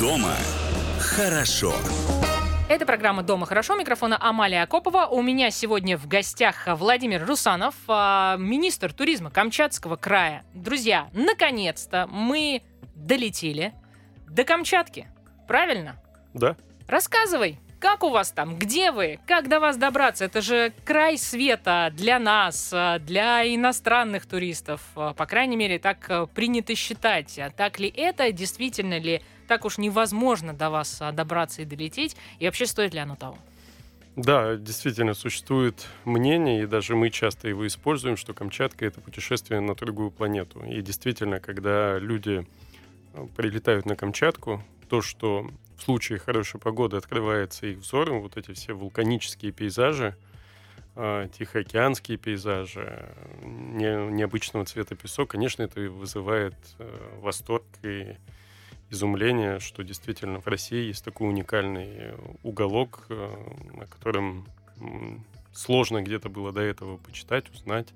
Дома хорошо. Это программа «Дома хорошо». Микрофона Амалия Акопова. У меня сегодня в гостях Владимир Русанов, а, министр туризма Камчатского края. Друзья, наконец-то мы долетели до Камчатки. Правильно? Да. Рассказывай, как у вас там? Где вы? Как до вас добраться? Это же край света для нас, а, для иностранных туристов. А, По крайней мере, так а, принято считать. А так ли это? Действительно ли так уж невозможно до вас добраться и долететь? И вообще стоит ли оно того? Да, действительно, существует мнение, и даже мы часто его используем, что Камчатка — это путешествие на другую планету. И действительно, когда люди э, прилетают на Камчатку, то, что в случае хорошей погоды открывается их взором, вот эти все вулканические пейзажи, э, тихоокеанские пейзажи, не- необычного цвета песок, конечно, это вызывает э, восторг и изумление, что действительно в России есть такой уникальный уголок, э, о котором сложно где-то было до этого почитать, узнать.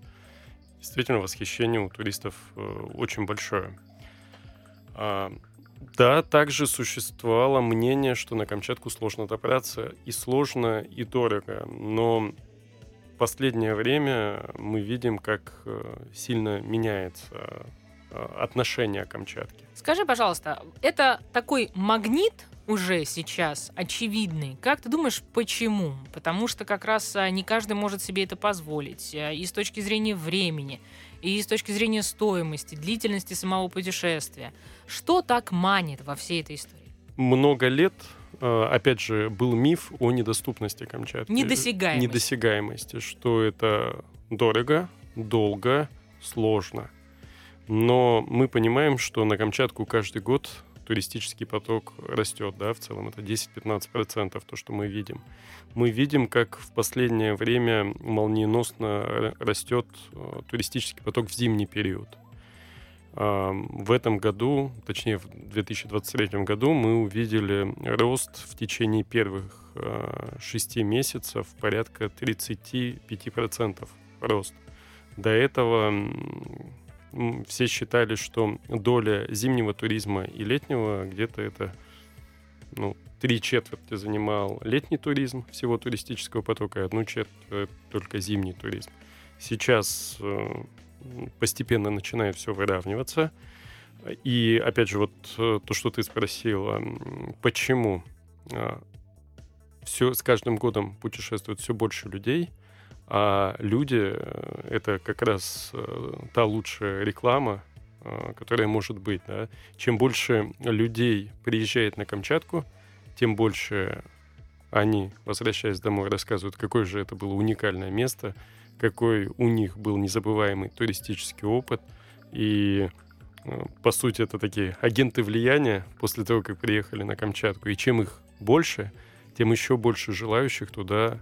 Действительно, восхищение у туристов э, очень большое. Да, также существовало мнение, что на Камчатку сложно добраться, и сложно, и дорого. Но в последнее время мы видим, как э, сильно меняется э, отношение к Камчатке. Скажи, пожалуйста, это такой магнит уже сейчас очевидный. Как ты думаешь, почему? Потому что как раз а, не каждый может себе это позволить. а, И с точки зрения времени, и с точки зрения стоимости, длительности самого путешествия. Что так манит во всей этой истории? много лет, э, опять же, был миф о недоступности Камчатки. Недосягаемости. Недосягаемости, что это дорого, долго, сложно. Но мы понимаем, что на Камчатку каждый год туристический поток растет, да, в целом это 10-15% то, что мы видим. Мы видим, как в последнее время молниеносно растет э, туристический поток в зимний период. А, В этом году, точнее в 2023 году, мы увидели рост в течение первых э, шести месяцев порядка 35% рост. До этого все считали, что доля зимнего туризма и летнего где-то это ну, три четверти занимал летний туризм всего туристического потока, и одну четверть только зимний туризм. Сейчас э, постепенно начинает все выравниваться. И опять же, вот э, то, что ты спросила, почему все с каждым годом путешествует все больше людей, а люди э, это как раз э, та лучшая реклама, э, которая может быть. Да? Чем больше людей приезжает на Камчатку, тем больше они, возвращаясь домой, рассказывают, какое же это было уникальное место, какой у них был незабываемый туристический опыт. И, по сути, это такие агенты влияния после того, как приехали на Камчатку. И чем их больше, тем еще больше желающих туда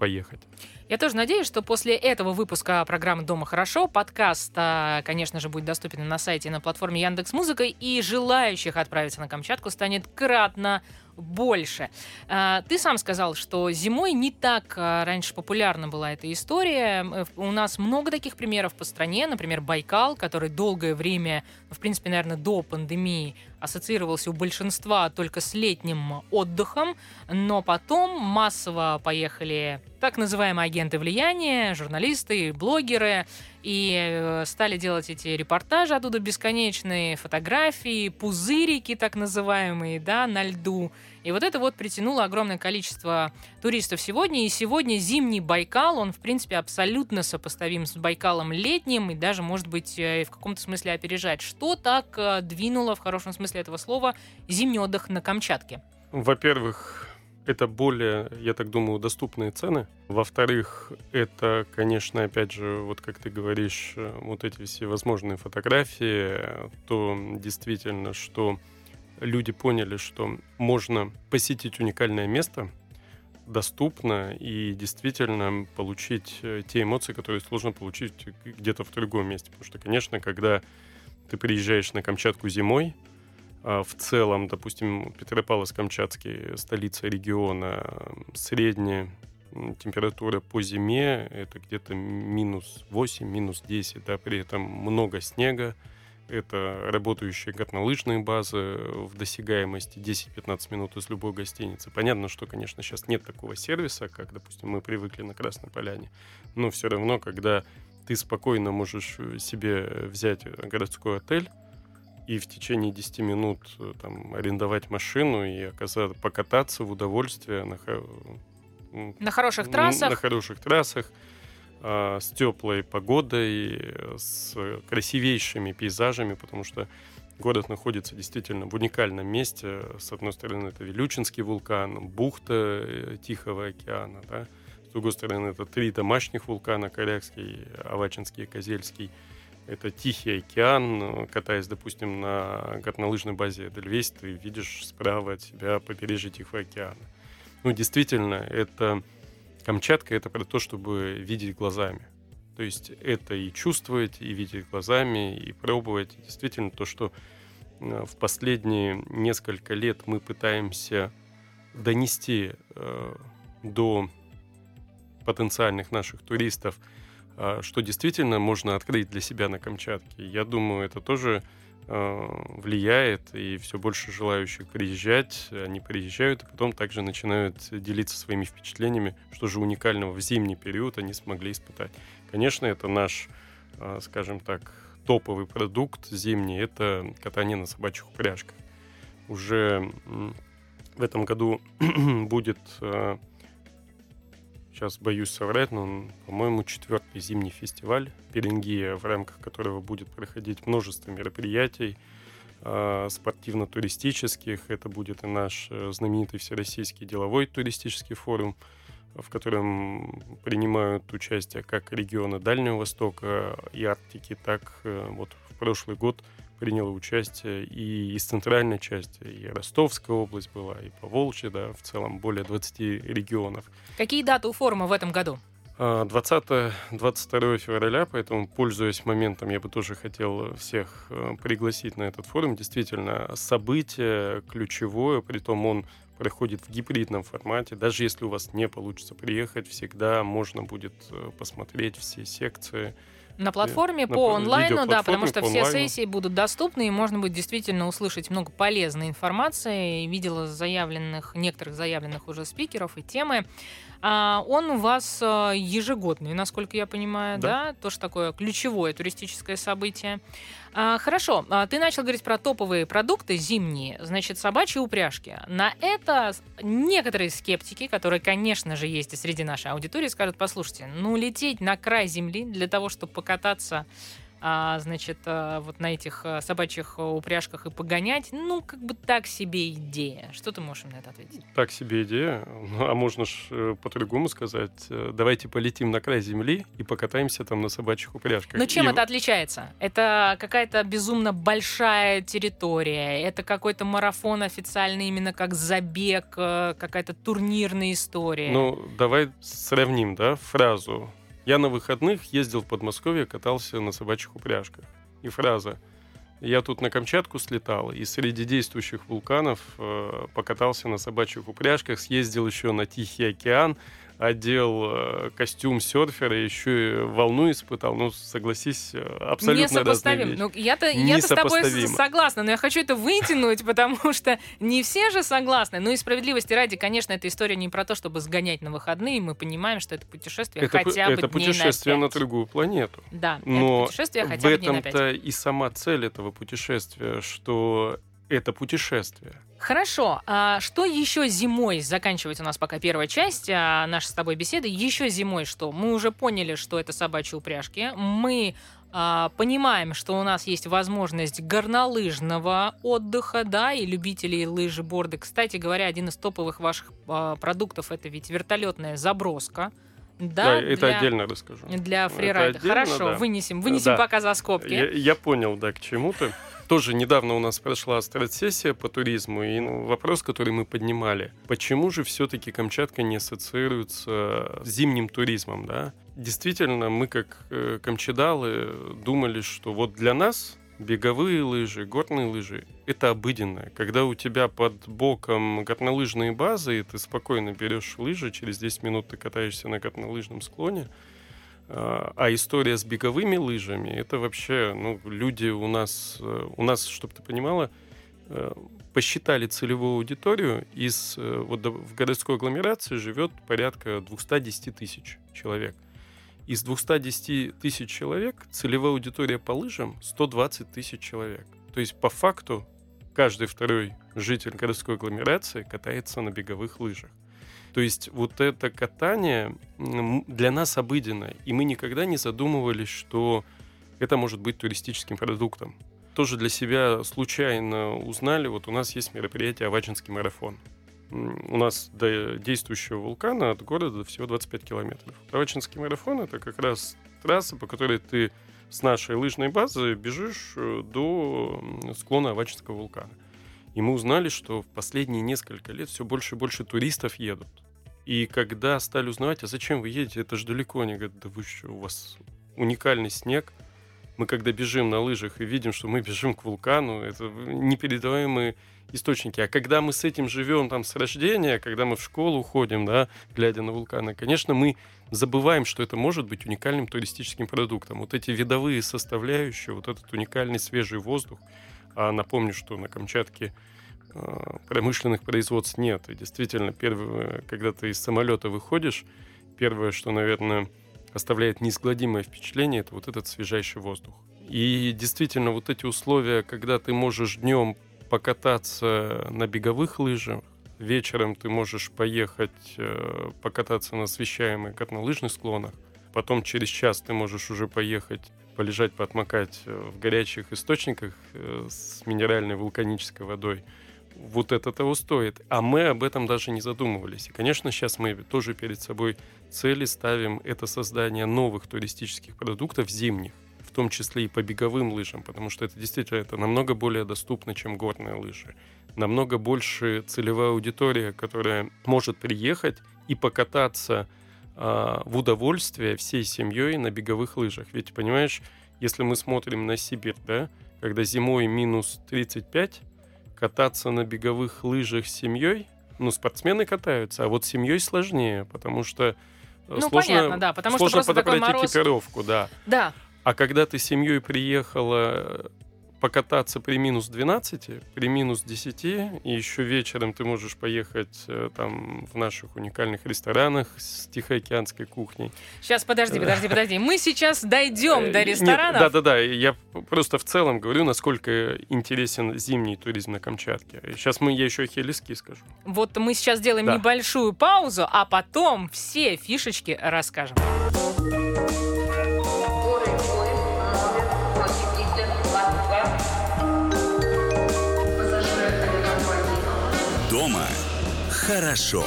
поехать. Я тоже надеюсь, что после этого выпуска программы «Дома хорошо» подкаст, а, конечно же, будет доступен на сайте и на платформе Яндекс Музыка, и желающих отправиться на Камчатку станет кратно больше. А, Ты сам сказал, что зимой не так а, раньше популярна была эта история. Э, У нас много таких примеров по стране. Например, Байкал, который долгое время, ну, в принципе, наверное, до пандемии ассоциировался у большинства только с летним отдыхом, но потом массово поехали так называемые агенты влияния, журналисты, блогеры, и э, стали делать эти репортажи оттуда бесконечные, фотографии, пузырики так называемые, да, на льду. И вот это вот притянуло огромное количество туристов сегодня. И сегодня зимний Байкал, он, в принципе, абсолютно сопоставим с Байкалом летним и даже, может быть, э, в каком-то смысле опережать. Что так э, двинуло, в хорошем смысле этого слова, зимний отдых на Камчатке? Во-первых, это более, я так думаю, доступные цены. Во-вторых, это, конечно, опять же, вот как ты говоришь, э, вот эти все возможные фотографии, то действительно, что люди поняли, что можно посетить уникальное место, доступно и действительно получить э, те эмоции, которые сложно получить где-то в другом месте. Потому что, конечно, когда ты приезжаешь на Камчатку зимой, в целом, допустим, Петропавловск-Камчатский, столица региона, средняя температура по зиме это где-то минус 8, минус 10, да, при этом много снега, это работающие горнолыжные базы в досягаемости 10-15 минут из любой гостиницы. Понятно, что, конечно, сейчас нет такого сервиса, как, допустим, мы привыкли на Красной Поляне, но все равно, когда ты спокойно можешь э, себе взять городской отель и в течение 10 минут э, там, арендовать машину и оказаться, покататься в удовольствие на, На хороших трассах. на хороших трассах, а, с теплой погодой, с красивейшими пейзажами, потому что город находится действительно в уникальном месте. С одной стороны, это Вилючинский вулкан, бухта э, Тихого океана, да? С другой стороны, это три домашних вулкана, Корякский, Авачинский и Козельский. Это Тихий океан. Катаясь, допустим, на горнолыжной базе Эдельвейс, ты видишь справа от себя побережье Тихого океана. Ну, действительно, это Камчатка — это про то, чтобы видеть глазами. То есть это и чувствовать, и видеть глазами, и пробовать. И Действительно, то, что э, в последние несколько лет мы пытаемся донести э, до потенциальных наших туристов, что действительно можно открыть для себя на Камчатке. Я думаю, это тоже э, влияет, и все больше желающих приезжать, они приезжают, и потом также начинают делиться своими впечатлениями, что же уникального в зимний период они смогли испытать. Конечно, это наш, э, скажем так, топовый продукт зимний, это катание на собачьих упряжках. Уже в этом году будет сейчас боюсь соврать, но, по-моему, четвертый зимний фестиваль Перингия, в рамках которого будет проходить множество мероприятий э, спортивно-туристических. Это будет и наш э, знаменитый всероссийский деловой туристический форум, в котором принимают участие как регионы Дальнего Востока и Арктики, так э, вот в прошлый год приняло участие и из центральной части, и Ростовская область была, и Поволжье, да, в целом более 20 регионов. Какие даты у форума в этом году? А, 20-22 февраля, поэтому, пользуясь моментом, я бы тоже хотел всех э, пригласить на этот форум. Действительно, событие ключевое, притом он проходит в гибридном формате. Даже если у вас не получится приехать, всегда можно будет э, посмотреть все секции. На платформе на по онлайну, да, потому что все онлайну. сессии будут доступны, и можно будет действительно услышать много полезной информации. Видела заявленных, некоторых заявленных уже спикеров и темы. А, он у вас а, ежегодный, насколько я понимаю, да? Да. Тоже такое ключевое туристическое событие. А, хорошо, а, ты начал говорить про топовые продукты зимние, значит, собачьи упряжки. На это некоторые скептики, которые, конечно же, есть и среди нашей аудитории, скажут, послушайте, ну, лететь на край земли для того, чтобы покататься значит, а, вот на этих а, собачьих а, упряжках и погонять, ну, как бы так себе идея. Что ты можешь им на это ответить? Так себе идея. Ну, А можно ж э, по-другому сказать. э, Давайте полетим на край земли и покатаемся там на собачьих упряжках. Но чем И это отличается? Это какая-то безумно большая территория, это какой-то марафон официальный именно как забег, э, какая-то турнирная история. Ну, давай сравним, да, фразу. Я на выходных ездил в Подмосковье, катался на собачьих упряжках. И фраза. Я тут на Камчатку слетал, и среди действующих вулканов э, покатался на собачьих упряжках, съездил еще на Тихий океан, одел э, костюм серфера, еще и волну испытал. Ну, согласись, э, абсолютно Несопоставим. Ну, я-то, я-то с тобой согласна, но я хочу это вытянуть, потому что не все же согласны. Ну и справедливости ради, конечно, эта история не про то, чтобы сгонять на выходные. Мы понимаем, что это путешествие это, хотя бы это путешествие на, на пять. другую планету. Да, Но это путешествие в хотя бы на пять. этом-то и сама цель этого путешествия, что это путешествие. Хорошо. А что еще зимой? Заканчивается у нас пока первая часть а, нашей с тобой беседы. Еще зимой что? Мы уже поняли, что это собачьи упряжки. Мы а, понимаем, что у нас есть возможность горнолыжного отдыха, да, и любителей лыжи, борды. Кстати говоря, один из топовых ваших а, продуктов это ведь вертолетная заброска. Да, Да, это для- отдельно расскажу. Для фрирайда. отдельно, Хорошо, да. вынесем, вынесем Да. пока за скобки. Я, я понял, да, к чему ты. Тоже недавно у нас прошла стратсессия по туризму, и ну, вопрос, который мы поднимали, почему же все-таки Камчатка не ассоциируется с зимним туризмом, да? Действительно, мы как э, камчедалы думали, что вот для нас беговые лыжи, горные лыжи — это обыденное. Когда у тебя под боком горнолыжные базы, и ты спокойно берешь лыжи, через 10 минут ты катаешься на горнолыжном склоне, а, а история с беговыми лыжами, это вообще, ну, люди у нас, э, у нас, чтобы ты понимала, э, посчитали целевую аудиторию, из, э, вот в городской агломерации живет порядка 210 тысяч человек. Из 210 тысяч человек целевая аудитория по лыжам 120 тысяч человек. То есть по факту каждый второй житель городской агломерации катается на беговых лыжах. То есть вот это катание для нас обыденно, и мы никогда не задумывались, что это может быть туристическим продуктом. Тоже для себя случайно узнали, вот у нас есть мероприятие «Авачинский марафон». У нас до действующего вулкана от города всего 25 километров. Авачинский марафон — это как раз трасса, по которой ты с нашей лыжной базы бежишь э, до склона Авачинского вулкана. И мы узнали, что в последние несколько лет все больше и больше туристов едут. И когда стали узнавать, а зачем вы едете, это же далеко, они говорят, да вы что, у вас уникальный снег. Мы когда бежим на лыжах и видим, что мы бежим к вулкану, это непередаваемые источники. А когда мы с этим живем там с рождения, когда мы в школу ходим, да, глядя на вулканы, конечно, мы забываем, что это может быть уникальным туристическим продуктом. Вот эти видовые составляющие, вот этот уникальный свежий воздух, а напомню, что на Камчатке а, промышленных производств нет. И действительно, первое, когда ты из самолета выходишь, первое, что, наверное, оставляет неизгладимое впечатление, это вот этот свежайший воздух. И действительно, вот эти условия, когда ты можешь днем покататься на беговых лыжах, вечером ты можешь поехать э, покататься на освещаемых горнолыжных склонах, потом через час ты можешь уже поехать полежать, поотмокать э, в горячих источниках э, с минеральной вулканической водой, вот это того стоит. А мы об этом даже не задумывались. И, конечно, сейчас мы тоже перед собой цели ставим это создание новых туристических продуктов зимних, в том числе и по беговым лыжам, потому что это действительно это намного более доступно, чем горные лыжи. Намного больше целевая аудитория, которая может приехать и покататься в удовольствие всей семьей на беговых лыжах. Ведь, понимаешь, если мы смотрим на Сибирь, да, когда зимой минус 35, кататься на беговых лыжах с семьей, ну, спортсмены катаются, а вот с семьей сложнее, потому что э, ну, сложно, понятно, да, потому сложно что подобрать мороз... экипировку, да. Да. А когда ты с семьей приехала покататься при минус 12, при минус 10, и еще вечером ты можешь поехать э, там в наших уникальных ресторанах с тихоокеанской кухней. Сейчас, подожди, подожди, подожди. Мы сейчас дойдем до ресторанов. Да-да-да, я просто в целом говорю, насколько интересен зимний туризм на Камчатке. Сейчас мы, я еще Хелиски скажу. Вот мы сейчас сделаем да. небольшую паузу, а потом все фишечки расскажем. Дома хорошо.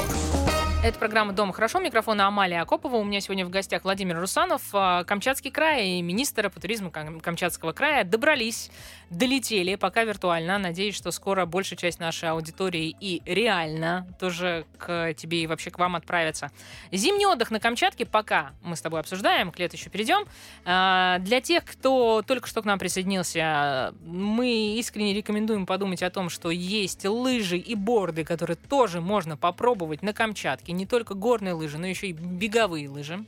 Это программа «Дома хорошо». Микрофон Амалия Акопова. У меня сегодня в гостях Владимир Русанов, а, Камчатский край и министр по туризму Камчатского края. Добрались, долетели, пока виртуально. Надеюсь, что скоро большая часть нашей аудитории и реально тоже к тебе и вообще к вам отправится. Зимний отдых на Камчатке пока мы с тобой обсуждаем, к лету еще перейдем. А, для тех, кто только что к нам присоединился, мы искренне рекомендуем подумать о том, что есть лыжи и борды, которые тоже можно попробовать на Камчатке не только горные лыжи, но еще и беговые лыжи.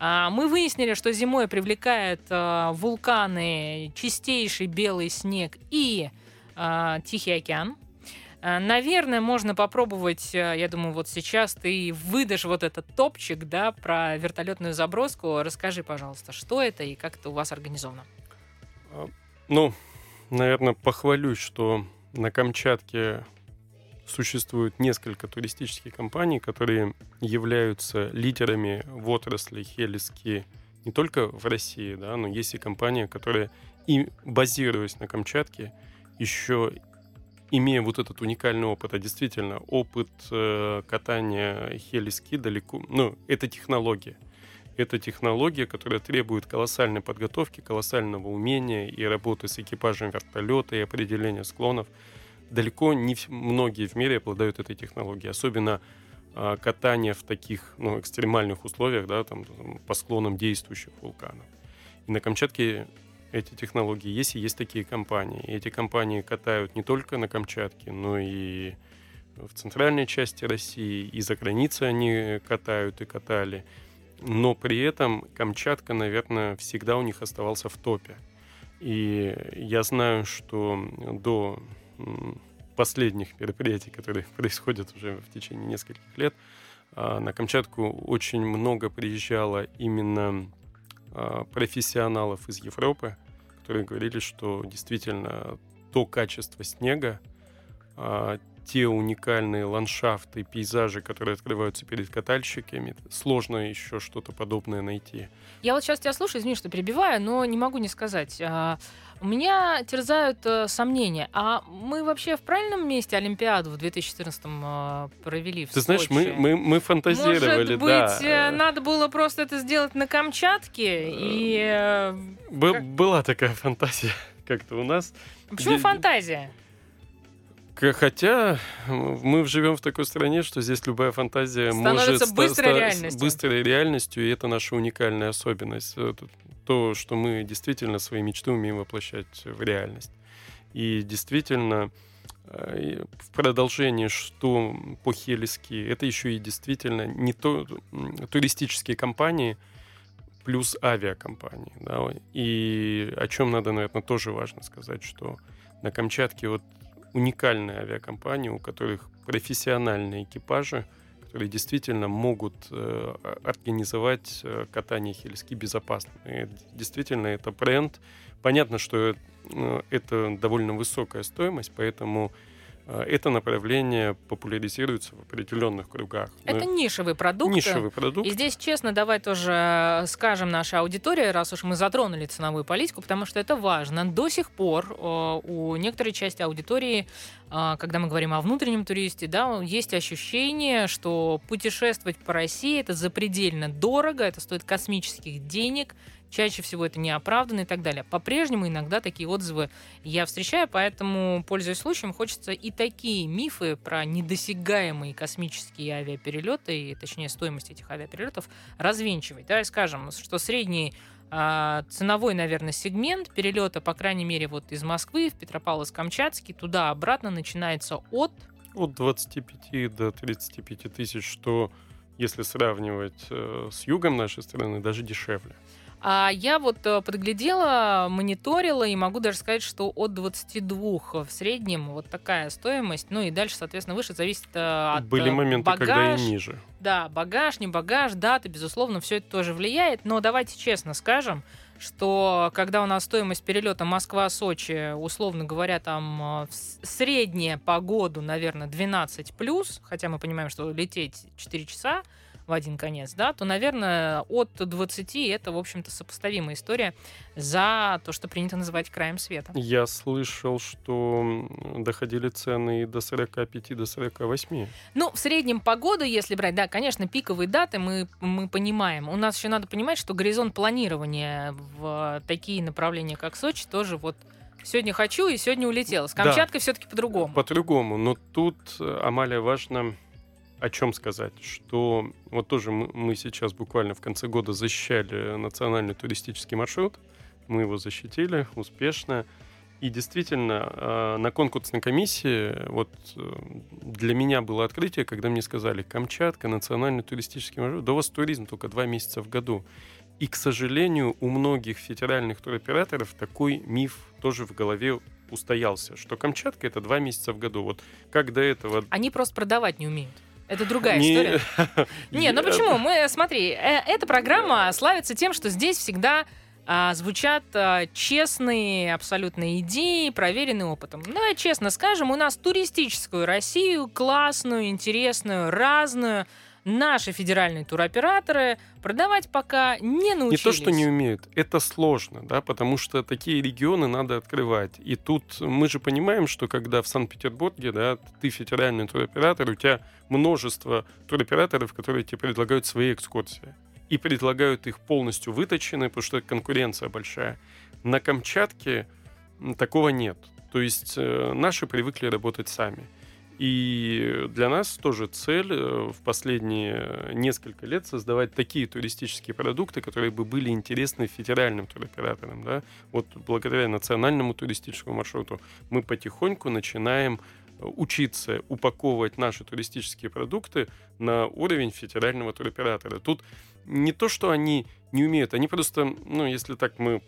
А, мы выяснили, что зимой привлекают а, вулканы, чистейший белый снег и а, Тихий океан. Наверное, можно попробовать, я думаю, вот сейчас ты выдашь вот этот топчик, да, про вертолетную заброску. Расскажи, пожалуйста, что это и как это у вас организовано? Ну, наверное, похвалюсь, что на Камчатке существует несколько туристических компаний, которые являются лидерами в отрасли хелиски не только в России, да, но есть и компания, которая и базируясь на Камчатке, еще имея вот этот уникальный опыт, а действительно опыт э, катания хелиски далеко, ну, это технология. Это технология, которая требует колоссальной подготовки, колоссального умения и работы с экипажем вертолета, и определения склонов далеко не многие в мире обладают этой технологией, особенно э, катание в таких ну, экстремальных условиях, да, там, по склонам действующих вулканов. И на Камчатке эти технологии, если есть такие компании. И эти компании катают не только на Камчатке, но и в центральной части России, и за границей они катают и катали. Но при этом Камчатка, наверное, всегда у них оставался в топе. И я знаю, что до последних мероприятий, которые происходят уже в течение нескольких лет, а, на Камчатку очень много приезжало именно а, профессионалов из Европы, которые говорили, что действительно то качество снега, а, те уникальные ландшафты, пейзажи, которые открываются перед катальщиками, сложно еще что-то подобное найти. Я вот сейчас тебя слушаю, извини, что перебиваю, но не могу не сказать. У меня терзают э, сомнения. А мы вообще в правильном месте Олимпиаду в 2014 э, провели в Ты Сочи? знаешь, мы, мы, мы фантазировали, Может быть, да. э, надо было просто это сделать на Камчатке? И... э, Б- как- Была такая фантазия как-то у нас. Почему Де- фантазия? К- Хотя мы живем в такой стране, что здесь любая фантазия Становится может быстрой ста- реальностью. быстрой реальностью, и это наша уникальная особенность. Это То, что мы действительно свои мечты умеем воплощать в реальность. И действительно, э, в продолжении, что по Хельски, это еще и действительно не то туристические компании, плюс авиакомпании. Да? И о чем надо, наверное, тоже важно сказать, что на Камчатке вот уникальные авиакомпании, у которых профессиональные экипажи, которые действительно могут э, организовать э, катание хельски безопасно. И действительно, это бренд. Понятно, что э, это довольно высокая стоимость, поэтому это направление популяризируется в определенных кругах. Это Но нишевый продукт. нишевый продукт. И здесь, честно, давай тоже э, скажем нашей аудитории, раз уж мы затронули ценовую политику, потому что это важно. До сих пор э, у некоторой части аудитории, э, когда мы говорим о внутреннем туристе, да, есть ощущение, что путешествовать по России это запредельно дорого, это стоит космических денег, чаще всего это неоправданно и так далее. По-прежнему иногда такие отзывы я встречаю, поэтому, пользуясь случаем, хочется и такие мифы про недосягаемые космические авиаперелеты, и, точнее, стоимость этих авиаперелетов развенчивать. Давай скажем, что средний а, ценовой, наверное, сегмент перелета, по крайней мере, вот из Москвы в Петропавловск-Камчатский, туда-обратно начинается от От 25 до 35 тысяч, что, если сравнивать э, с югом нашей страны, даже дешевле. А я вот э, подглядела, мониторила, и могу даже сказать, что от 22 в среднем вот такая стоимость. Ну и дальше, соответственно, выше зависит э, от Были э, моменты, когда багаж. и ниже. Да, багаж, не багаж, даты, безусловно, все это тоже влияет. Но давайте честно скажем, что когда у нас стоимость перелета Москва-Сочи, условно говоря, там средняя по году, наверное, 12 плюс, хотя мы понимаем, что лететь 4 часа в один конец, да, то, наверное, от 20 это, в общем-то, сопоставимая история за то, что принято называть краем света. Я слышал, что доходили цены и до 45, до 48. Ну, в среднем по году, если брать, да, конечно, пиковые даты мы, мы понимаем. У нас еще надо понимать, что горизонт планирования в такие направления, как Сочи, тоже вот сегодня хочу и сегодня улетела. С Да. Камчаткой все-таки по-другому. По-другому. Но тут, э, Амалия, важно о чем сказать, что вот тоже мы, мы сейчас буквально в конце года защищали национальный туристический маршрут, мы его защитили успешно, и действительно э, на конкурсной комиссии вот э, для меня было открытие, когда мне сказали, Камчатка, национальный туристический маршрут, да у вас туризм только два месяца в году. И, к сожалению, у многих федеральных туроператоров такой миф тоже в голове устоялся, что Камчатка это два месяца в году. Вот как до этого... Они просто продавать не умеют. Это другая не- история. Не, ну почему? Мы, смотри, э, эта программа славится тем, что здесь всегда а, звучат а, честные абсолютно идеи, проверенные опытом. Ну, честно скажем, у нас туристическую Россию, классную, интересную, разную, наши федеральные туроператоры продавать пока не Не научились. то, что не умеют, это сложно, да, потому что такие регионы надо открывать. И тут мы же понимаем, что когда в Санкт-Петербурге, да, ты федеральный туроператор, у тебя множество туроператоров, которые тебе предлагают свои экскурсии. И предлагают их полностью выточенные, потому что конкуренция большая. На Камчатке такого нет. То есть э, наши привыкли работать сами. И для нас тоже цель э, в последние несколько лет создавать такие туристические продукты, которые бы были интересны федеральным туроператорам. Да? Вот благодаря национальному туристическому маршруту мы потихоньку начинаем учиться упаковывать наши туристические продукты на уровень федерального туроператора. Тут не то, что они не умеют, они просто, ну, если так мы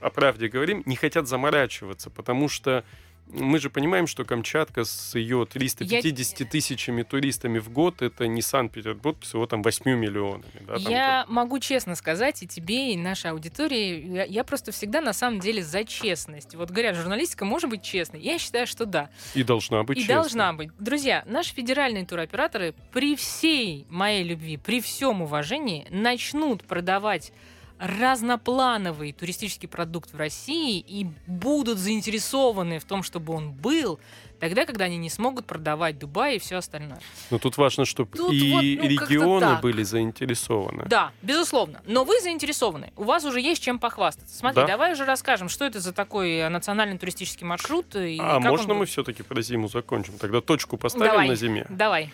о правде говорим, не хотят заморачиваться, потому что мы же понимаем, что Камчатка с ее 350 Я... тысячами туристами в год это не Санкт-Петербург всего там 8 миллионами. Да, я как... могу честно сказать и тебе, и нашей аудитории, я, я просто всегда на самом деле за честность. Вот говорят, журналистика может быть честной. Я считаю, что да. И должна быть И честной. должна быть. Друзья, наши федеральные туроператоры при всей моей любви, при всем уважении начнут продавать разноплановый туристический продукт в России и будут заинтересованы в том, чтобы он был, тогда, когда они не смогут продавать Дубай и все остальное. Но тут важно, чтобы тут и вот, ну, регионы были заинтересованы. Да, безусловно. Но вы заинтересованы. У вас уже есть чем похвастаться. Смотри, да? давай уже расскажем, что это за такой национальный туристический маршрут. И а можно мы все-таки про зиму закончим? Тогда точку поставим давай, на зиме. Давай.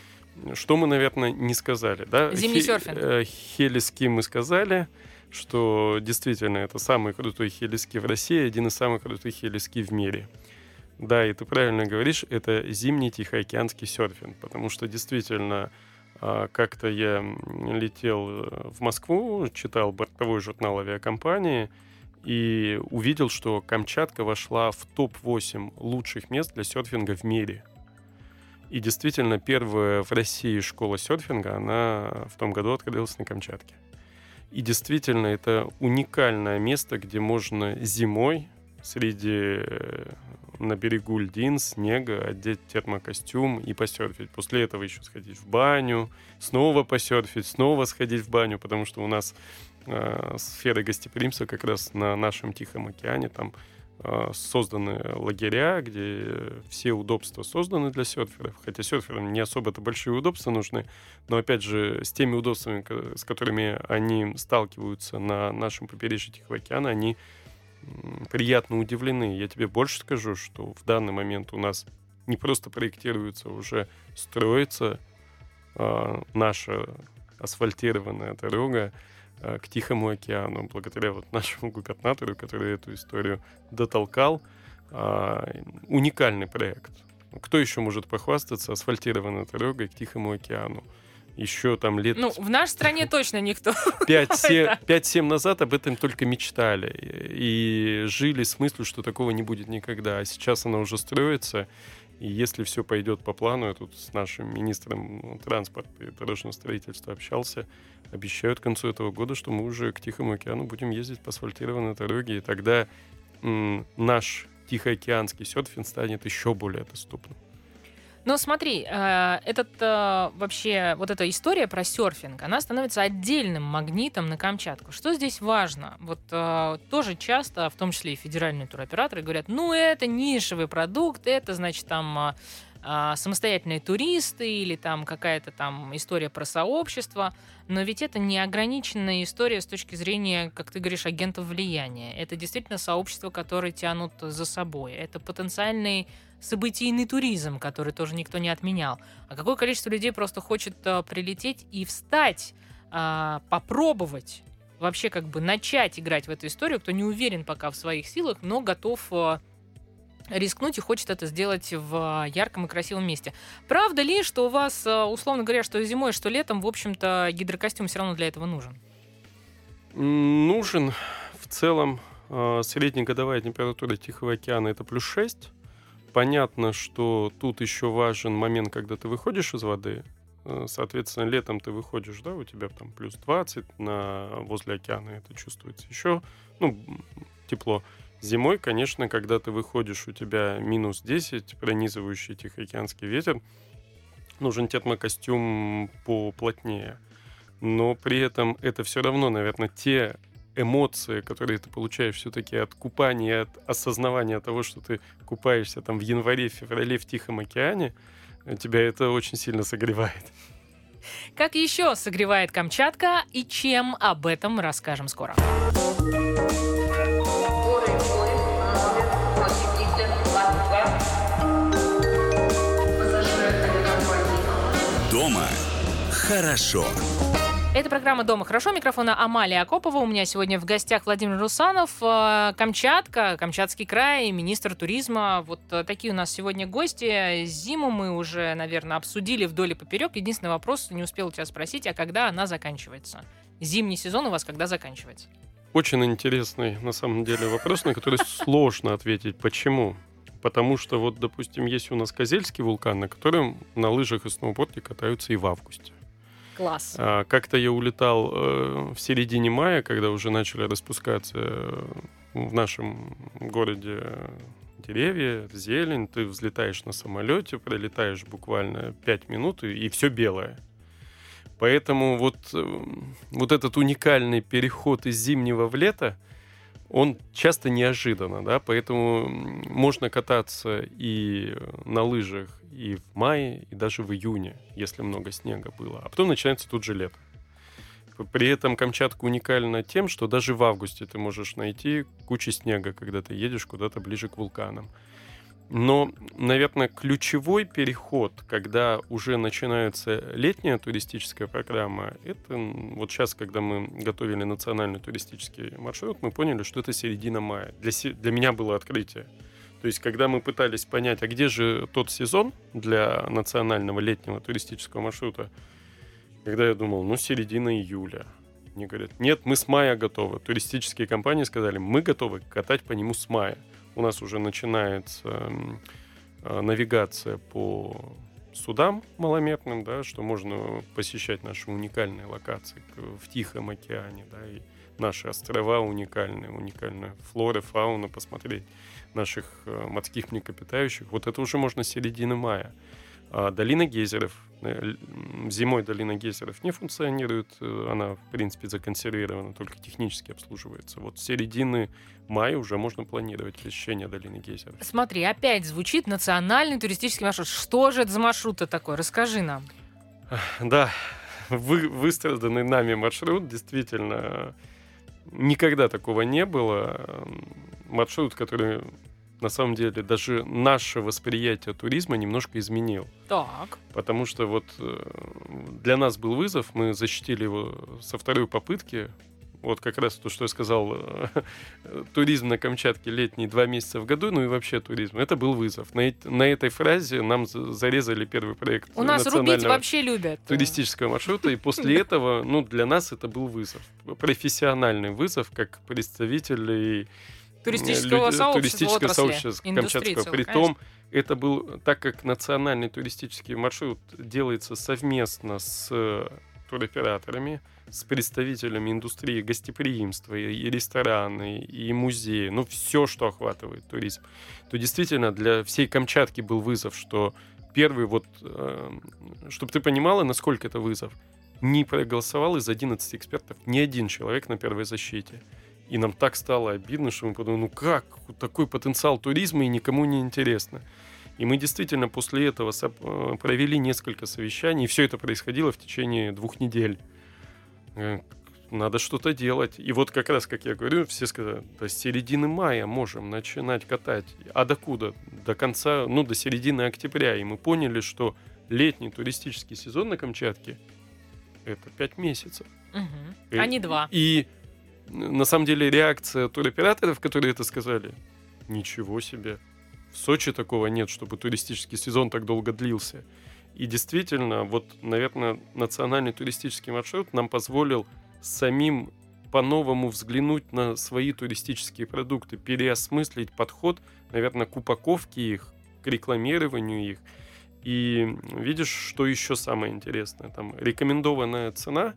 Что мы, наверное, не сказали, да? Зимний Хе- серфинг. Э, Хелиски мы сказали что действительно это самый крутой хелиски в России, один из самых крутых хелиски в мире. Да, и ты правильно говоришь, это зимний тихоокеанский серфинг, потому что действительно а, как-то я летел э, в Москву, читал бортовой журнал авиакомпании и увидел, что Камчатка вошла в топ-8 лучших мест для серфинга в мире. И действительно, первая в России школа серфинга, она в том году открылась на Камчатке. И действительно, это уникальное место, где можно зимой среди э, на берегу льдин, снега, одеть термокостюм и посерфить. После этого еще сходить в баню, снова посерфить, снова сходить в баню, потому что у нас э, сфера гостеприимства как раз на нашем Тихом океане, там созданы лагеря, где все удобства созданы для серферов, хотя серферам не особо-то большие удобства нужны, но опять же с теми удобствами, с которыми они сталкиваются на нашем побережье Тихого океана, они приятно удивлены. Я тебе больше скажу, что в данный момент у нас не просто проектируется, уже строится э, наша асфальтированная дорога, к Тихому океану, благодаря вот нашему губернатору, который эту историю дотолкал. А, уникальный проект. Кто еще может похвастаться асфальтированной дорогой к Тихому океану? Еще там лет... Ну, в нашей стране точно никто. 5-7 назад об этом только мечтали. И жили с мыслью, что такого не будет никогда. А сейчас она уже строится. И если все пойдет по плану, я тут с нашим министром транспорта и дорожного строительства общался, обещают к концу этого года, что мы уже к Тихому океану будем ездить по асфальтированной дороге, и тогда м, наш Тихоокеанский серфинг станет еще более доступным. Но смотри, э, этот э, вообще вот эта история про серфинг, она становится отдельным магнитом на Камчатку. Что здесь важно? Вот э, тоже часто, в том числе и федеральные туроператоры, говорят, ну это нишевый продукт, это значит там самостоятельные туристы или там какая-то там история про сообщество, но ведь это не ограниченная история с точки зрения, как ты говоришь, агентов влияния. Это действительно сообщество, которые тянут за собой. Это потенциальный событийный туризм, который тоже никто не отменял. А какое количество людей просто хочет а, прилететь и встать, а, попробовать вообще как бы начать играть в эту историю, кто не уверен пока в своих силах, но готов рискнуть и хочет это сделать в ярком и красивом месте. Правда ли, что у вас, условно говоря, что зимой, что летом, в общем-то, гидрокостюм все равно для этого нужен? Нужен. В целом, среднегодовая температура Тихого океана это плюс 6. Понятно, что тут еще важен момент, когда ты выходишь из воды. Э, соответственно, летом ты выходишь, да, у тебя там плюс 20 на, возле океана, это чувствуется еще, ну, тепло. Зимой, конечно, когда ты выходишь, у тебя минус 10, пронизывающий Тихоокеанский ветер, нужен термокостюм поплотнее. Но при этом это все равно, наверное, те эмоции, которые ты получаешь все-таки от купания, от осознавания того, что ты купаешься там в январе, феврале в Тихом океане, тебя это очень сильно согревает. Как еще согревает Камчатка и чем об этом расскажем скоро. Дома хорошо. Это программа «Дома хорошо». Микрофона Амалия Акопова. У меня сегодня в гостях Владимир Русанов, э, Камчатка, Камчатский край, министр туризма. Вот э, такие у нас сегодня гости. Зиму мы уже, наверное, обсудили вдоль и поперек. Единственный вопрос, не успел тебя спросить, а когда она заканчивается? Зимний сезон у вас когда заканчивается? Очень интересный, на самом деле, вопрос, на который сложно ответить. Почему? Потому что, вот, допустим, есть у нас Козельский вулкан, на котором на лыжах и сноуборде катаются и в августе. Класс. А, Как-то я улетал э, в середине мая, когда уже начали распускаться э, в нашем городе деревья, зелень. Ты взлетаешь на самолете, пролетаешь буквально 5 минут, и, все белое. Поэтому вот, э, вот этот уникальный переход из зимнего в лето, он часто неожиданно, да, поэтому можно кататься и на лыжах и в мае, и даже в июне, если много снега было. А потом начинается тут же лето. При этом Камчатка уникальна тем, что даже в августе ты можешь найти кучу снега, когда ты едешь куда-то ближе к вулканам. Но, наверное, ключевой переход, когда уже начинается летняя туристическая программа, это вот сейчас, когда мы готовили национальный туристический маршрут, мы поняли, что это середина мая. Для, для меня было открытие. То есть, когда мы пытались понять, а где же тот сезон для национального летнего туристического маршрута, когда я думал, ну, середина июля. Мне говорят, нет, мы с мая готовы. Туристические компании сказали, мы готовы катать по нему с мая. У нас уже начинается э, навигация по судам маломерным, да, что можно посещать наши уникальные локации в Тихом океане, да, и наши острова уникальные, уникальная флора, фауна, посмотреть наших э, морских млекопитающих. Вот это уже можно с середины мая. А долина гейзеров, э, зимой долина гейзеров не функционирует, э, она, в принципе, законсервирована, только технически обслуживается. Вот с середины мая уже можно планировать посещение долины гейзеров. Смотри, опять звучит национальный туристический маршрут. Что же это за маршрут такой? Расскажи нам. Да, вы, выстраданный нами маршрут, действительно, никогда такого не было. Маршрут, который на самом деле даже наше восприятие туризма немножко изменил. Так. Потому что вот э, для нас был вызов, мы защитили его со второй попытки. Вот как раз то, что я сказал, э, туризм на Камчатке летний два месяца в году, ну и вообще туризм, это был вызов. На, на этой фразе нам за- зарезали первый проект У нас рубить вообще любят. туристического маршрута, и после этого, ну, для нас это был вызов. Профессиональный вызов, как представителей Туристического люди- сообщества, туристического отрасли, сообщества индустрии Камчатского. Притом, это был, так как национальный туристический маршрут делается совместно с э, туроператорами, с представителями индустрии гостеприимства, и, рестораны, и музеи, ну, все, что охватывает туризм, то действительно для всей Камчатки был вызов, что первый вот, чтобы ты понимала, насколько это вызов, не проголосовал из 11 экспертов ни один человек на первой защите. И нам так стало обидно, что мы подумали, ну как, такой потенциал туризма и никому не интересно. И мы действительно после этого э, провели несколько совещаний, и все это происходило в течение двух недель. Э, Надо что-то делать. И вот как раз, как я говорю, все сказали, до середины мая можем начинать катать. А докуда? До конца, ну, до середины октября. И мы поняли, что летний туристический сезон на Камчатке это 5 месяцев. Мгм. И- А не два. И на самом деле реакция туроператоров, которые это сказали, ничего себе. В Сочи такого нет, чтобы туристический сезон так долго длился. И действительно, вот, наверное, национальный туристический маршрут нам позволил самим по-новому взглянуть на свои туристические продукты, переосмыслить подход, наверное, к упаковке их, к рекламированию их. И видишь, что еще самое интересное? Там рекомендованная цена,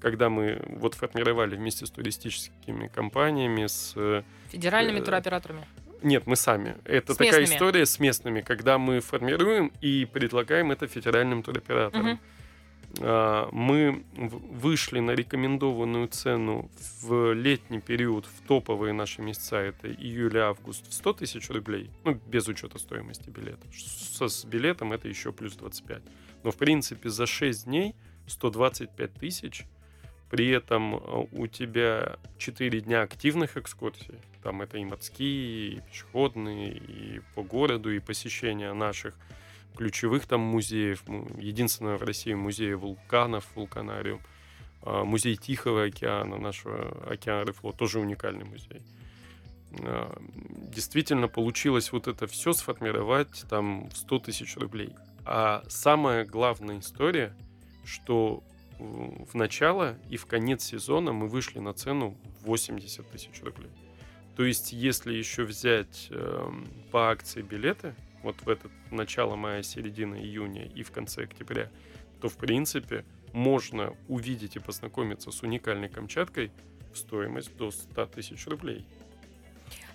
когда мы вот формировали вместе с туристическими компаниями, с... э, Федеральными э, туроператорами. Нет, мы сами. Это С такая местными. история с местными, когда мы формируем и предлагаем это федеральным туроператорам. А, Мы вышли на рекомендованную цену в летний период в топовые наши месяца, это июль-август, в 100 тысяч рублей, ну, без учета стоимости билета. Со, с билетом это еще плюс 25. Но, в принципе, за 6 дней 125 тысяч, при этом э, у тебя 4 дня активных экскурсий, там это и морские, и пешеходные, и по городу, и посещение наших ключевых там музеев. М, Единственное в России музей вулканов, вулканариум. А, Музей Тихого океана, нашего океана Рефло, тоже уникальный музей. А, Действительно получилось вот это все сформировать там в 100 тысяч рублей. А самая главная история, что в начало и в конец сезона мы вышли на цену 80 тысяч рублей. То есть, если еще взять эм, по акции билеты, вот в этот начало мая, середина июня и в конце октября, то, в принципе, можно увидеть и познакомиться с уникальной Камчаткой в стоимость до 100 тысяч рублей.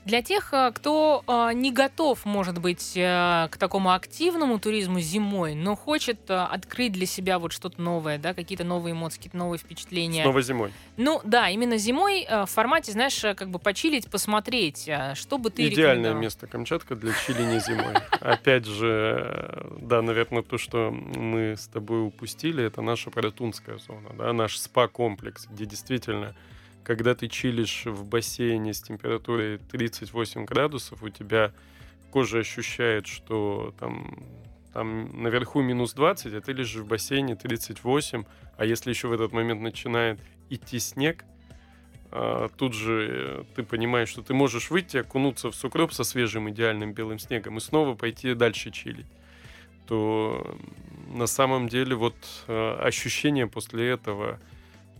Для тех, э, кто э, не готов, может быть, э, к такому активному туризму зимой, но хочет открыть для себя вот что-то новое, да, какие-то новые эмоции, какие-то новые впечатления. Снова зимой. Ну да, именно зимой в формате, знаешь, как бы почилить, посмотреть, что бы ты Идеальное место Камчатка для чиления зимой. Опять же, да, наверное, то, что мы с тобой упустили, это наша Паратунская зона, да, наш спа-комплекс, где действительно, когда ты чилишь в бассейне с температурой 38 градусов, у тебя кожа ощущает, что там, там наверху минус 20, а ты лежишь в бассейне 38, а если еще в этот момент начинает идти снег, а, тут же ты понимаешь, что ты можешь выйти, окунуться в сугроб со свежим идеальным белым снегом и снова пойти дальше чилить, то на самом деле вот э, ощущение после этого,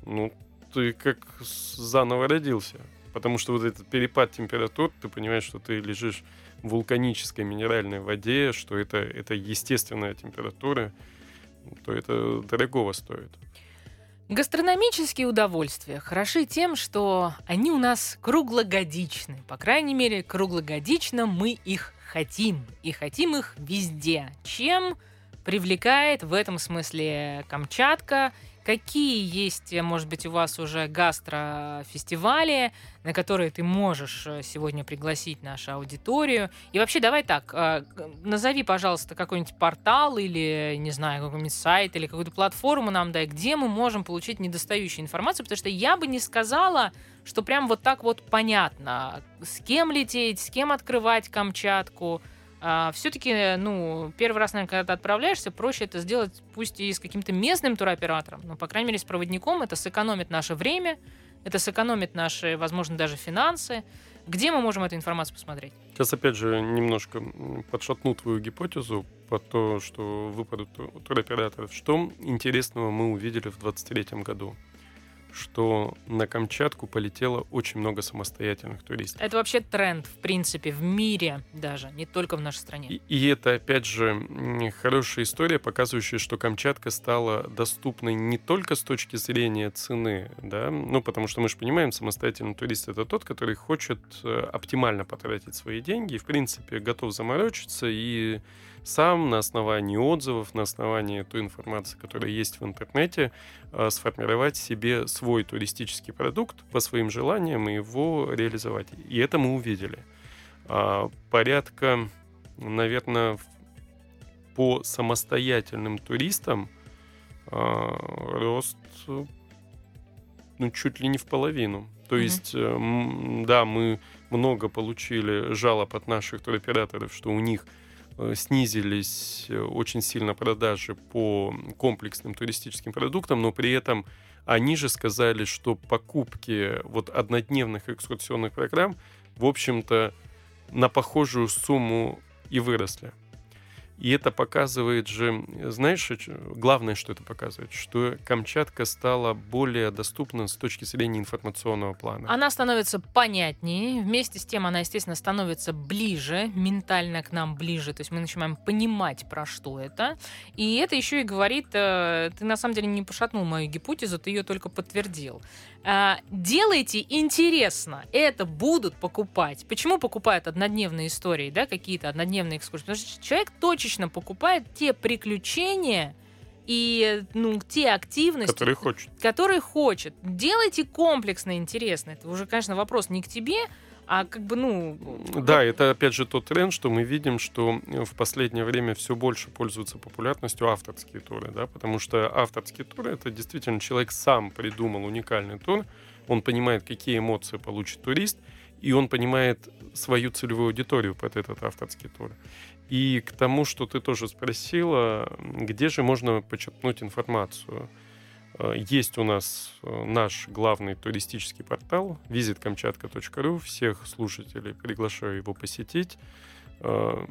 ну, ты как заново родился. Потому что вот этот перепад температур, ты понимаешь, что ты лежишь в вулканической минеральной воде, что это, это естественная температура, то это дорогого стоит. Гастрономические удовольствия хороши тем, что они у нас круглогодичны. По крайней мере, круглогодично мы их хотим. И хотим их везде. Чем привлекает в этом смысле Камчатка? Какие есть, э, может быть, у вас уже гастрофестивали, на которые ты можешь э, сегодня пригласить нашу аудиторию? И вообще, давай так, э, назови, пожалуйста, какой-нибудь портал или, не знаю, какой-нибудь сайт или какую-то платформу нам дай, где мы можем получить недостающую информацию, потому что я бы не сказала, что прям вот так вот понятно, с кем лететь, с кем открывать Камчатку. Все-таки, ну, первый раз, наверное, когда ты отправляешься, проще это сделать пусть и с каким-то местным туроператором, но, по крайней мере, с проводником это сэкономит наше время, это сэкономит наши, возможно, даже финансы. Где мы можем эту информацию посмотреть? Сейчас, опять же, немножко подшатну твою гипотезу по то, что выпадут ту- туроператоров. Что интересного мы увидели в 23 году? Что на Камчатку полетело очень много самостоятельных туристов. Это вообще тренд, в принципе, в мире даже, не только в нашей стране. И, и это, опять же, хорошая история, показывающая, что Камчатка стала доступной не только с точки зрения цены, да, ну, потому что мы же понимаем, самостоятельный турист — это тот, который хочет э, оптимально потратить свои деньги и, в принципе, готов заморочиться и сам на основании отзывов, на основании той информации, которая есть в интернете, э, сформировать себе свой туристический продукт по своим желаниям и его реализовать. И это мы увидели. А, Порядка наверное, по самостоятельным туристам а, рост ну, чуть ли не в половину. То Мгм. есть, э, да, мы много получили жалоб от наших туроператоров, что у них снизились э, очень сильно продажи по комплексным туристическим продуктам, но при этом они же сказали, что покупки вот однодневных экскурсионных программ, в общем-то, на похожую сумму и выросли. И это показывает же, знаешь, чё- главное, что это показывает, что Камчатка стала более доступна с точки зрения информационного плана. Она становится понятнее, вместе с тем она, естественно, становится ближе, ментально к нам ближе, то есть мы начинаем понимать, про что это. И это еще и говорит, э, ты на самом деле не пошатнул мою гипотезу, ты ее только подтвердил. А, Делайте интересно, это будут покупать. Почему покупают однодневные истории, да, какие-то однодневные экскурсии? Потому что человек точечно покупает те приключения и ну, те активности, который хочет. который хочет. Делайте комплексно интересно. Это уже, конечно, вопрос не к тебе, а как бы, ну... Да, это опять же тот тренд, что мы видим, что в последнее время все больше пользуются популярностью авторские туры, да, потому что авторские туры это действительно человек сам придумал уникальный тур, он понимает, какие эмоции получит турист, и он понимает свою целевую аудиторию под этот авторский тур. И к тому, что ты тоже спросила, где же можно почерпнуть информацию? Э, есть у нас э, наш главный туристический портал visitkamchatka.ru. Всех слушателей приглашаю его посетить. Э,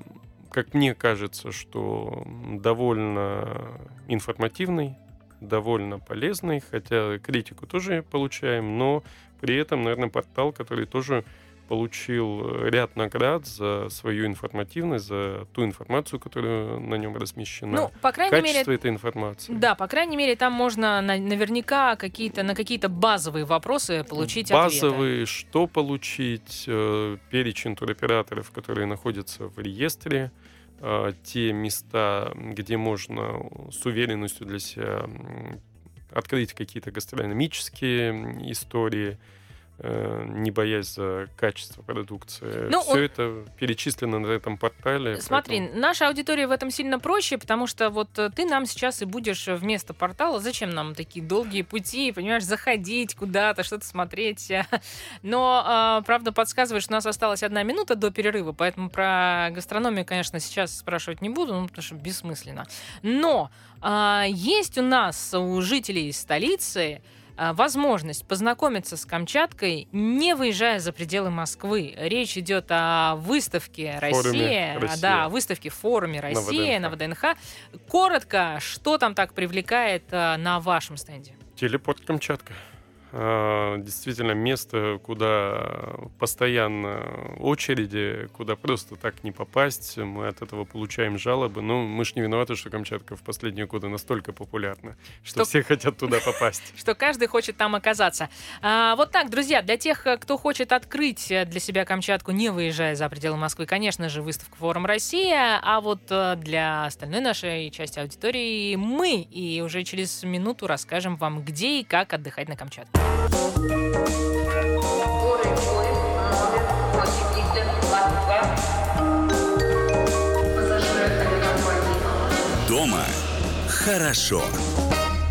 как мне кажется, что довольно информативный, довольно полезный, хотя критику тоже получаем, но при этом, наверное, портал, который тоже получил э, ряд наград за свою информативность, за ту информацию, которая на нем размещена. Ну, по крайней Качество мере, этой информации. да, по крайней мере, там можно на- наверняка какие-то на какие-то базовые вопросы получить ответы. Базовые, что получить, э, перечень туроператоров, которые находятся в реестре, э, те места, где можно с уверенностью для себя открыть какие-то гастрономические истории, не боясь за качество продукции. Ну, Все он- это перечислено на этом портале. Смотри, поэтому- наша аудитория в этом сильно проще, потому что вот э, ты нам сейчас и будешь вместо портала. Зачем нам такие долгие пути, понимаешь, заходить куда-то, что-то смотреть. Но, а, правда, подсказываешь, что у нас осталась одна минута до перерыва, поэтому про гастрономию, конечно, сейчас спрашивать не буду, ну, потому что бессмысленно. Но а, есть у нас, у жителей столицы, возможность познакомиться с Камчаткой, не выезжая за пределы Москвы. Речь идет о выставке Россия, «Россия». да, выставке в форуме На Россия на ВДНХ. ВДНХ. Коротко, что там так привлекает а, на вашем стенде? Телепорт Камчатка. А, Действительно, место, куда постоянно очереди, куда просто так не попасть. Мы от этого получаем жалобы. Но мы ж не виноваты, что Камчатка в последние годы настолько популярна, что, Что- все хотят туда попасть. что каждый хочет там оказаться. А, вот так, друзья, для тех, э, кто хочет открыть э, для себя Камчатку, не выезжая за пределы Москвы, конечно же, выставка «Форум Россия», а вот э, для остальной нашей части аудитории мы, и уже через минуту расскажем вам, где и как отдыхать на Камчатке. Горы, горы, номер 8022. Пассажиры авиакомпании Дома хорошо.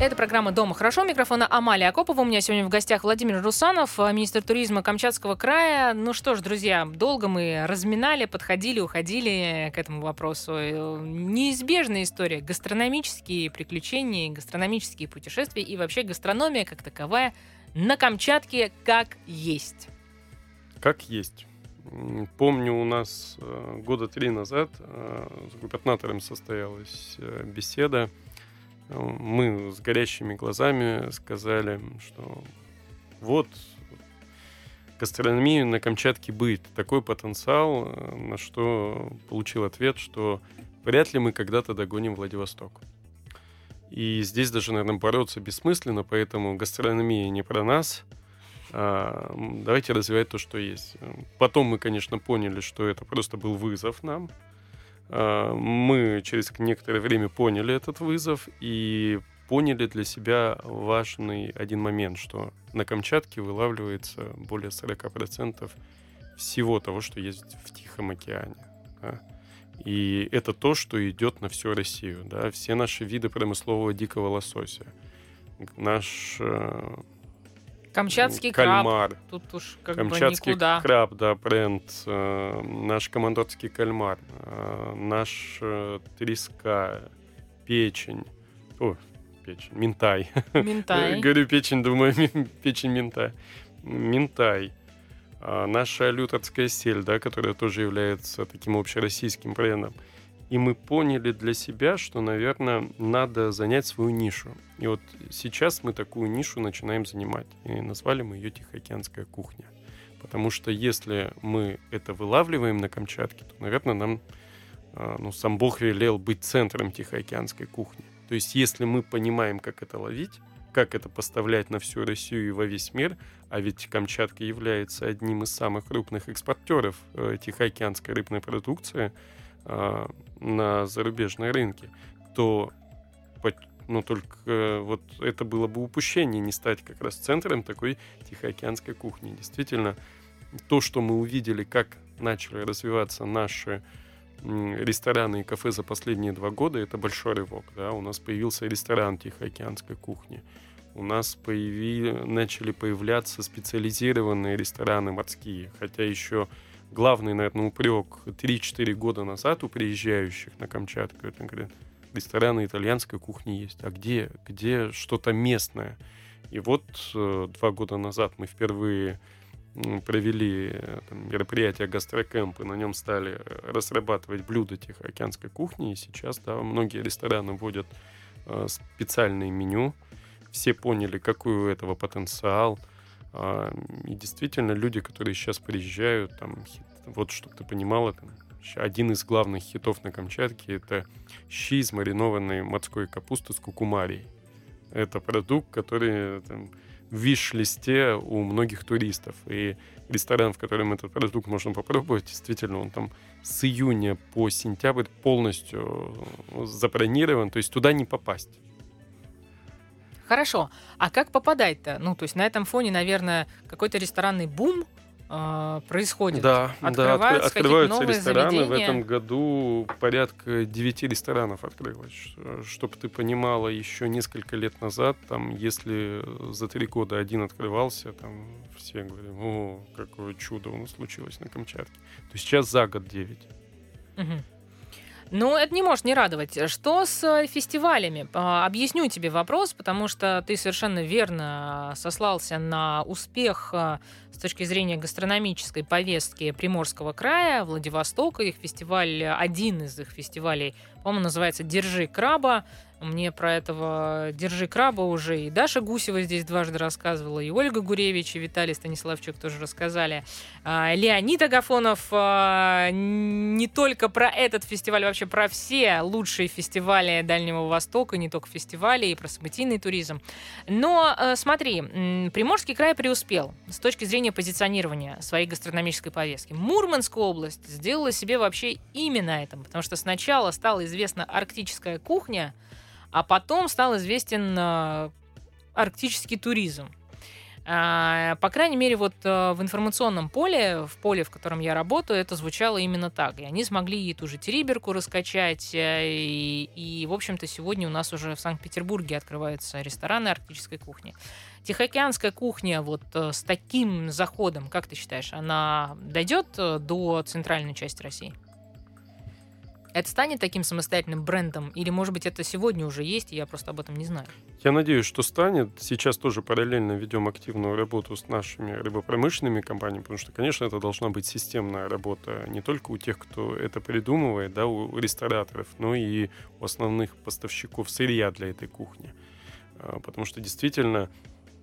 Это программа «Дома хорошо». Микрофона Амалия Акопова. У меня сегодня в гостях Владимир Русанов, э, министр туризма Камчатского края. Ну что ж, друзья, долго мы разминали, подходили, уходили к этому вопросу. Э, Неизбежная история. Гастрономические приключения, гастрономические путешествия и вообще гастрономия как таковая на Камчатке как есть. Как есть. Помню, у нас э, года три назад э, с губернатором состоялась э, беседа. Мы с горящими глазами сказали, что вот гастрономия на Камчатке будет. Такой потенциал, на что получил ответ, что вряд ли мы когда-то догоним Владивосток. И здесь даже, наверное, бороться бессмысленно, поэтому гастрономия не про нас. А, давайте развивать то, что есть. Потом мы, конечно, поняли, что это просто был вызов нам. А, мы через некоторое время поняли этот вызов и поняли для себя важный один момент, что на Камчатке вылавливается более 40% всего того, что есть в Тихом океане. да. И это то, что идет на всю Россию. Да? Все наши виды промыслового дикого лосося. Наш э, Камчатский краб. кальмар, Тут уж как Камчатский бы никуда. краб, да, бренд, э, наш командорский кальмар, э, наш э, треска, печень, о, печень, минтай. Минтай. Говорю печень, думаю, печень минтай. Минтай. А, наша лютерская сель, да, которая тоже является таким общероссийским брендом. И мы поняли для себя, что, наверное, надо занять свою нишу. И вот сейчас мы такую нишу начинаем занимать. И назвали мы ее Тихоокеанская кухня. Потому что если мы это вылавливаем на Камчатке, то, наверное, нам а, ну, сам Бог велел быть центром Тихоокеанской кухни. То есть если мы понимаем, как это ловить, как это поставлять на всю Россию и во весь мир, а ведь Камчатка является одним из самых крупных экспортеров э, тихоокеанской рыбной продукции э, на зарубежные рынки, то ну, только э, вот это было бы упущение не стать как раз центром такой тихоокеанской кухни. Действительно, то, что мы увидели, как начали развиваться наши рестораны и кафе за последние два года, это большой рывок. Да? У нас появился ресторан тихоокеанской кухни. У нас появи... начали появляться специализированные рестораны морские, хотя еще главный, наверное, упрек 3-4 года назад у приезжающих на Камчатку, это говорят, рестораны итальянской кухни есть, а где, где что-то местное? И вот э, два года назад мы впервые провели э, там, мероприятие гастрокэмп, и на нем стали э, разрабатывать блюда тихоокеанской кухни, и сейчас, да, многие рестораны вводят специальное меню, все поняли, какой у этого потенциал, а, и действительно, люди, которые сейчас приезжают, там, вот, чтобы ты понимала, там, один из главных хитов на Камчатке — это щи из маринованной морской капусты с кукумарией. Это продукт, который там, в виш-листе у многих туристов. И ресторан, в котором этот продукт можно попробовать, действительно, он там с июня по сентябрь полностью э, забронирован, то есть туда не попасть. Хорошо. А как попадать-то? Ну, то есть на этом фоне, наверное, какой-то ресторанный бум э, происходит. Да, да, Открываются откры- какие-то открываются новые рестораны. В заведения. этом году порядка 9 ресторанов открылось. Чтобы ты понимала, еще несколько лет назад, там, если за три года один открывался, там все говорили, о, какое чудо у нас случилось на Камчатке. То сейчас за год 9. Мгм. Ну, это не может не радовать. Что с э, фестивалями? А, Объясню тебе вопрос, потому что ты совершенно верно сослался на успех а, с точки зрения гастрономической повестки Приморского края, Владивостока. Их фестиваль, один из их фестивалей, по-моему, называется «Держи краба». Мне про этого «Держи краба» уже и Даша Гусева здесь дважды рассказывала, и Ольга Гуревич, и Виталий Станиславчук тоже рассказали. А, Леонид Агафонов а, не только про этот фестиваль, вообще про все лучшие фестивали Дальнего Востока, не только фестивали, и про событийный туризм. Но смотри, Приморский край преуспел с точки зрения позиционирования своей гастрономической повестки. Мурманская область сделала себе вообще имя на этом, потому что сначала стала известна арктическая кухня, а потом стал известен э, арктический туризм. А, По крайней мере, вот э, в информационном поле, в поле, в котором я работаю, это звучало именно так. И они смогли и ту же Териберку раскачать. э, И, и, в общем-то, сегодня у нас уже в Санкт-Петербурге открываются рестораны арктической кухни. Тихоокеанская кухня вот с таким заходом, как ты считаешь, она дойдет до центральной части России? Это станет таким самостоятельным брендом? Или, может быть, это сегодня уже есть, и я просто об этом не знаю? Я надеюсь, что станет. Сейчас тоже параллельно ведем активную работу с нашими рыбопромышленными компаниями, потому что, конечно, это должна быть системная работа не только у тех, кто это придумывает, да, у рестораторов, но и у основных поставщиков сырья для этой кухни. А, Потому что действительно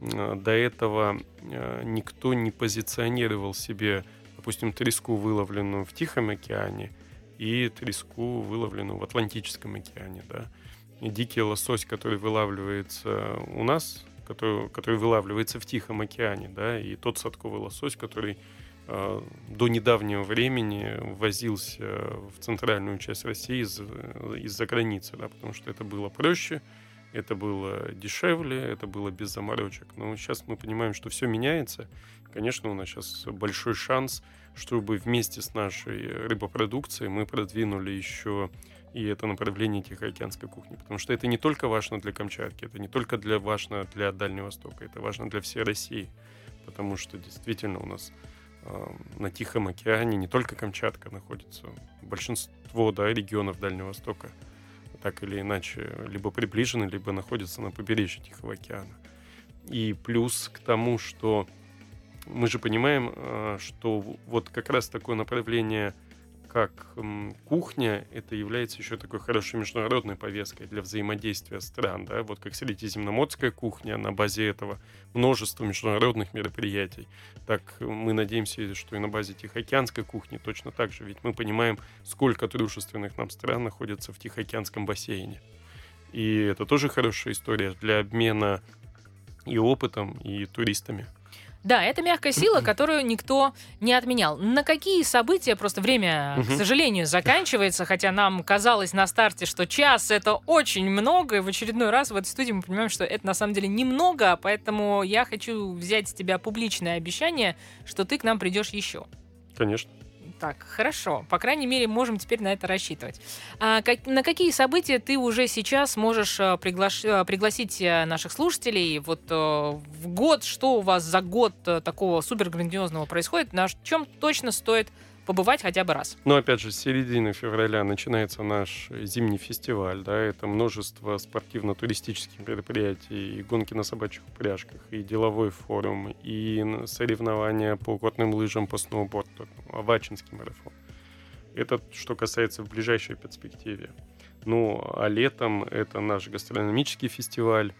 а, до этого а, никто не позиционировал себе, допустим, треску, выловленную в Тихом океане, и треску, выловленную в Атлантическом океане, да. И дикий лосось, который вылавливается у нас, который, который вылавливается в Тихом океане, да, и тот садковый лосось, который э, до недавнего времени возился в центральную часть России из, из-за границы, да, потому что это было проще, это было дешевле, это было без заморочек. Но сейчас мы понимаем, что все меняется. Конечно, у нас сейчас большой шанс, чтобы вместе с нашей рыбопродукцией мы продвинули еще и это направление Тихоокеанской кухни. Потому что это не только важно для Камчатки, это не только для, важно для Дальнего Востока, это важно для всей России. Потому что действительно у нас на Тихом океане не только Камчатка находится, большинство да, регионов Дальнего Востока так или иначе либо приближены, либо находятся на побережье Тихого океана. И плюс к тому, что мы же понимаем, э, что вот как раз такое направление, как кухня, это является еще такой хорошей международной повесткой для взаимодействия стран, да, вот как средиземноморская кухня на базе этого множество международных мероприятий, так мы надеемся, что и на базе Тихоокеанской кухни точно так же, ведь мы понимаем, сколько дружественных нам стран находится в Тихоокеанском бассейне. И это тоже хорошая история для обмена и опытом, и туристами. Да, это мягкая сила, которую никто не отменял. На какие события просто время, к Мгм. сожалению, заканчивается, хотя нам казалось на старте, что час это очень много, и в очередной раз в этой студии мы понимаем, что это на самом деле немного, поэтому я хочу взять с тебя публичное обещание, что ты к нам придешь еще. Конечно. Так, хорошо. По крайней мере, можем теперь на это рассчитывать. А как- на какие события ты уже сейчас можешь э, приглаш- э, пригласить э, наших слушателей? Вот в год, что у вас за год такого супер грандиозного происходит? На чем точно стоит побывать хотя бы раз? Но опять же, с середины февраля начинается наш зимний фестиваль, да, это множество спортивно-туристических мероприятий, и гонки на собачьих упряжках, и деловой форум, и соревнования по горным лыжам, по сноуборду, Авачинский марафон. Это что касается в ближайшей перспективе. Ну, а летом это наш гастрономический фестиваль,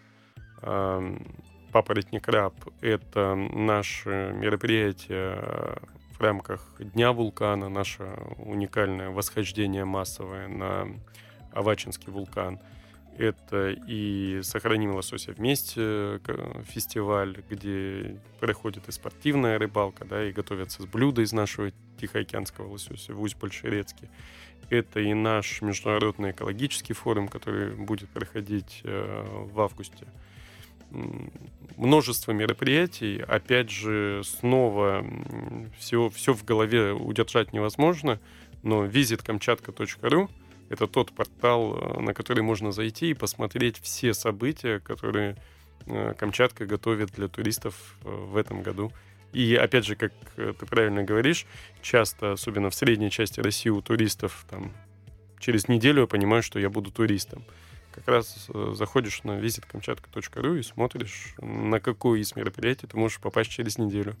Папоротник Раб — это наше мероприятие рамках Дня вулкана, наше уникальное восхождение массовое на Авачинский вулкан. Это и «Сохраним лосося вместе» к- фестиваль, где проходит и спортивная рыбалка, да, и готовятся с блюда из нашего Тихоокеанского лосося в Усть-Большерецке. Это и наш международный экологический форум, который будет проходить э, в августе. Множество мероприятий. Опять же, снова все, все в голове удержать невозможно, но visitkamchatka.ru это тот портал, э, на который можно зайти и посмотреть все события, которые э, Камчатка готовит для туристов э, в этом году. И опять же, как ты правильно говоришь, часто, особенно в средней части России, у туристов там через неделю я понимаю, что я буду туристом. Как раз э, заходишь на visitkamchatka.ru и смотришь, на какое из мероприятий ты можешь попасть через неделю.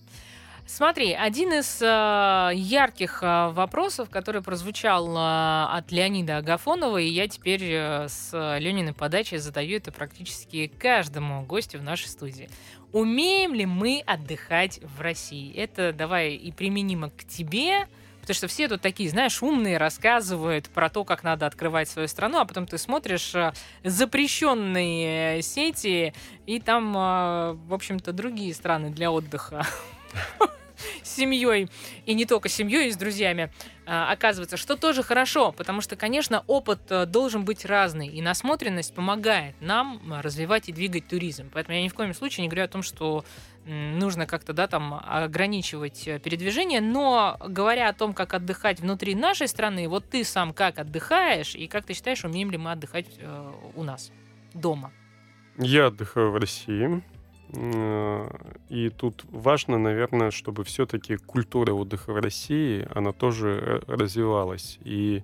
Смотри, один из э, ярких э, вопросов, который прозвучал э, от Леонида Агафонова, и я теперь э, с Лениной подачей задаю это практически каждому гостю в нашей студии. Умеем ли мы отдыхать в России? Это давай и применимо к тебе, потому что все тут такие, знаешь, умные, рассказывают про то, как надо открывать свою страну, а потом ты смотришь э, запрещенные э, сети, и там, э, в общем-то, другие страны для отдыха с семьей, и не только с семьей, и с друзьями, а, оказывается, что тоже хорошо, потому что, конечно, опыт э, должен быть разный, и насмотренность помогает нам э, развивать и двигать туризм. Поэтому я ни в коем случае не говорю о том, что нужно как-то, да, там, ограничивать э, передвижение, но говоря о том, как отдыхать внутри нашей страны, вот ты сам как отдыхаешь, и как ты считаешь, умеем ли мы отдыхать у нас, дома? Я отдыхаю в России. Э, И тут важно, наверное, чтобы все-таки культура отдыха в России, она тоже э, развивалась. И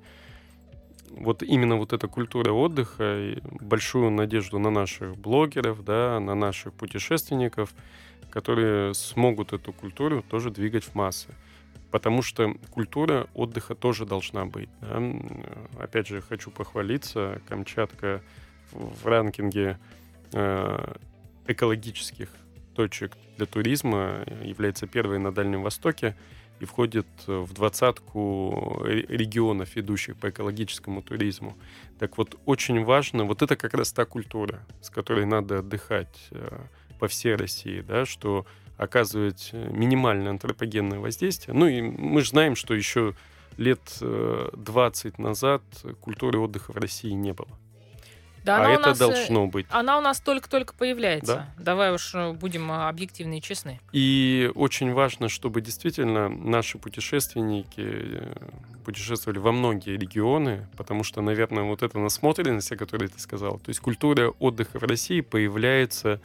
вот именно вот эта культура отдыха, большую надежду на наших блогеров, да, на наших путешественников, которые смогут эту культуру тоже двигать в массы. Потому что культура отдыха тоже должна быть. да. М, Опять же, хочу похвалиться. Камчатка в в ранкинге э, экологических точек для туризма является первой на Дальнем Востоке и входит э, в двадцатку ре- регионов, идущих по экологическому туризму. Так вот, очень важно, вот это как раз та культура, с которой надо отдыхать э, по всей России, да, что оказывать э, минимальное антропогенное воздействие. Ну и мы же знаем, что еще лет э, 20 назад культуры отдыха в России не было. Да, а это нас, э, должно быть. Она у нас только-только появляется. Давай уж э, будем э, объективны и честны. И очень важно, чтобы действительно наши путешественники путешествовали во многие регионы, потому что, наверное, вот эта насмотренность, о которой ты сказал, то есть культура отдыха в России появляется,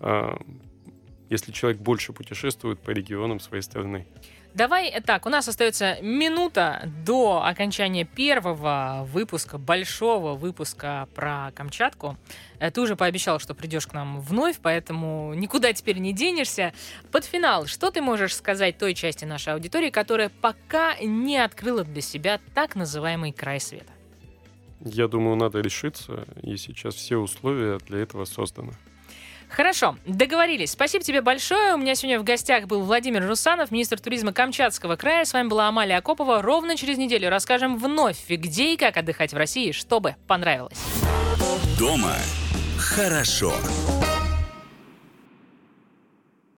а, если человек больше путешествует по регионам своей страны. Давай так, у нас остается минута до окончания первого выпуска, большого выпуска про Камчатку. Э, Ты уже пообещал, что придешь к нам вновь, поэтому никуда теперь не денешься. Под финал, что ты можешь сказать той части нашей аудитории, которая пока не открыла для себя так называемый край света? Я думаю, надо решиться, и сейчас все условия для этого созданы. Хорошо, договорились. Спасибо тебе большое. У меня сегодня в гостях был Владимир Русанов, министр туризма Камчатского края. С вами была Амалия Акопова. Ровно через неделю расскажем вновь, где и как отдыхать в России, чтобы понравилось. Дома хорошо.